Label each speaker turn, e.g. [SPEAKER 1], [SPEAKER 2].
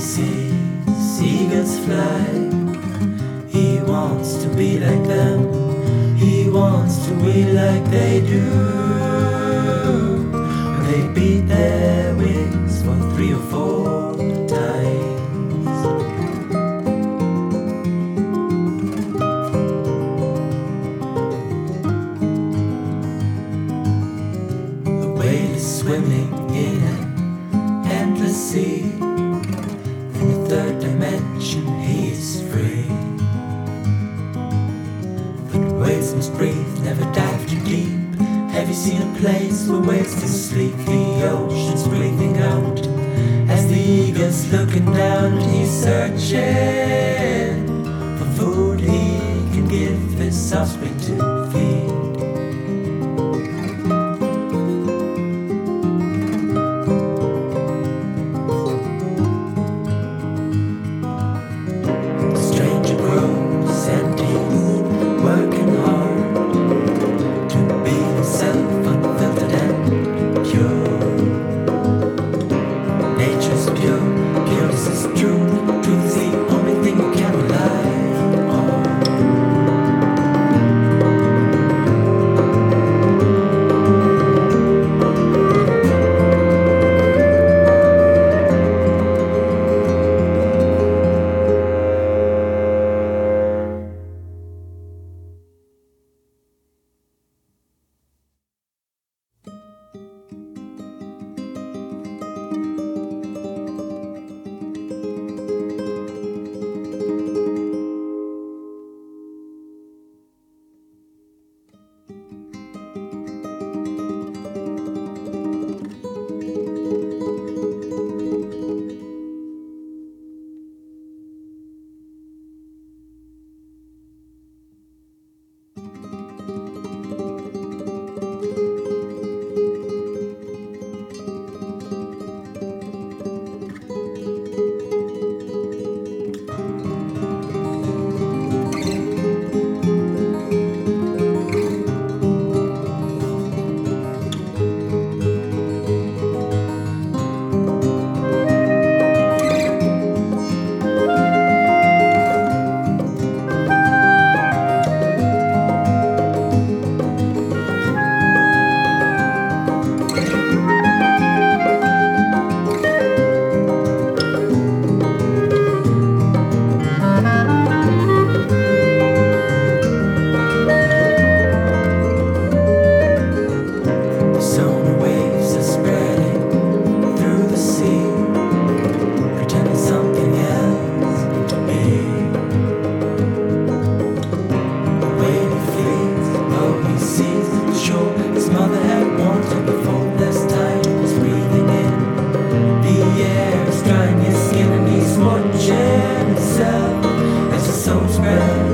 [SPEAKER 1] see seagulls fly. He wants to be like them, he wants to be like they do. They beat their place where whales can sleep? The ocean's breathing out as the eagle's looking down. He's searching for food he can give his offspring to. são os pés.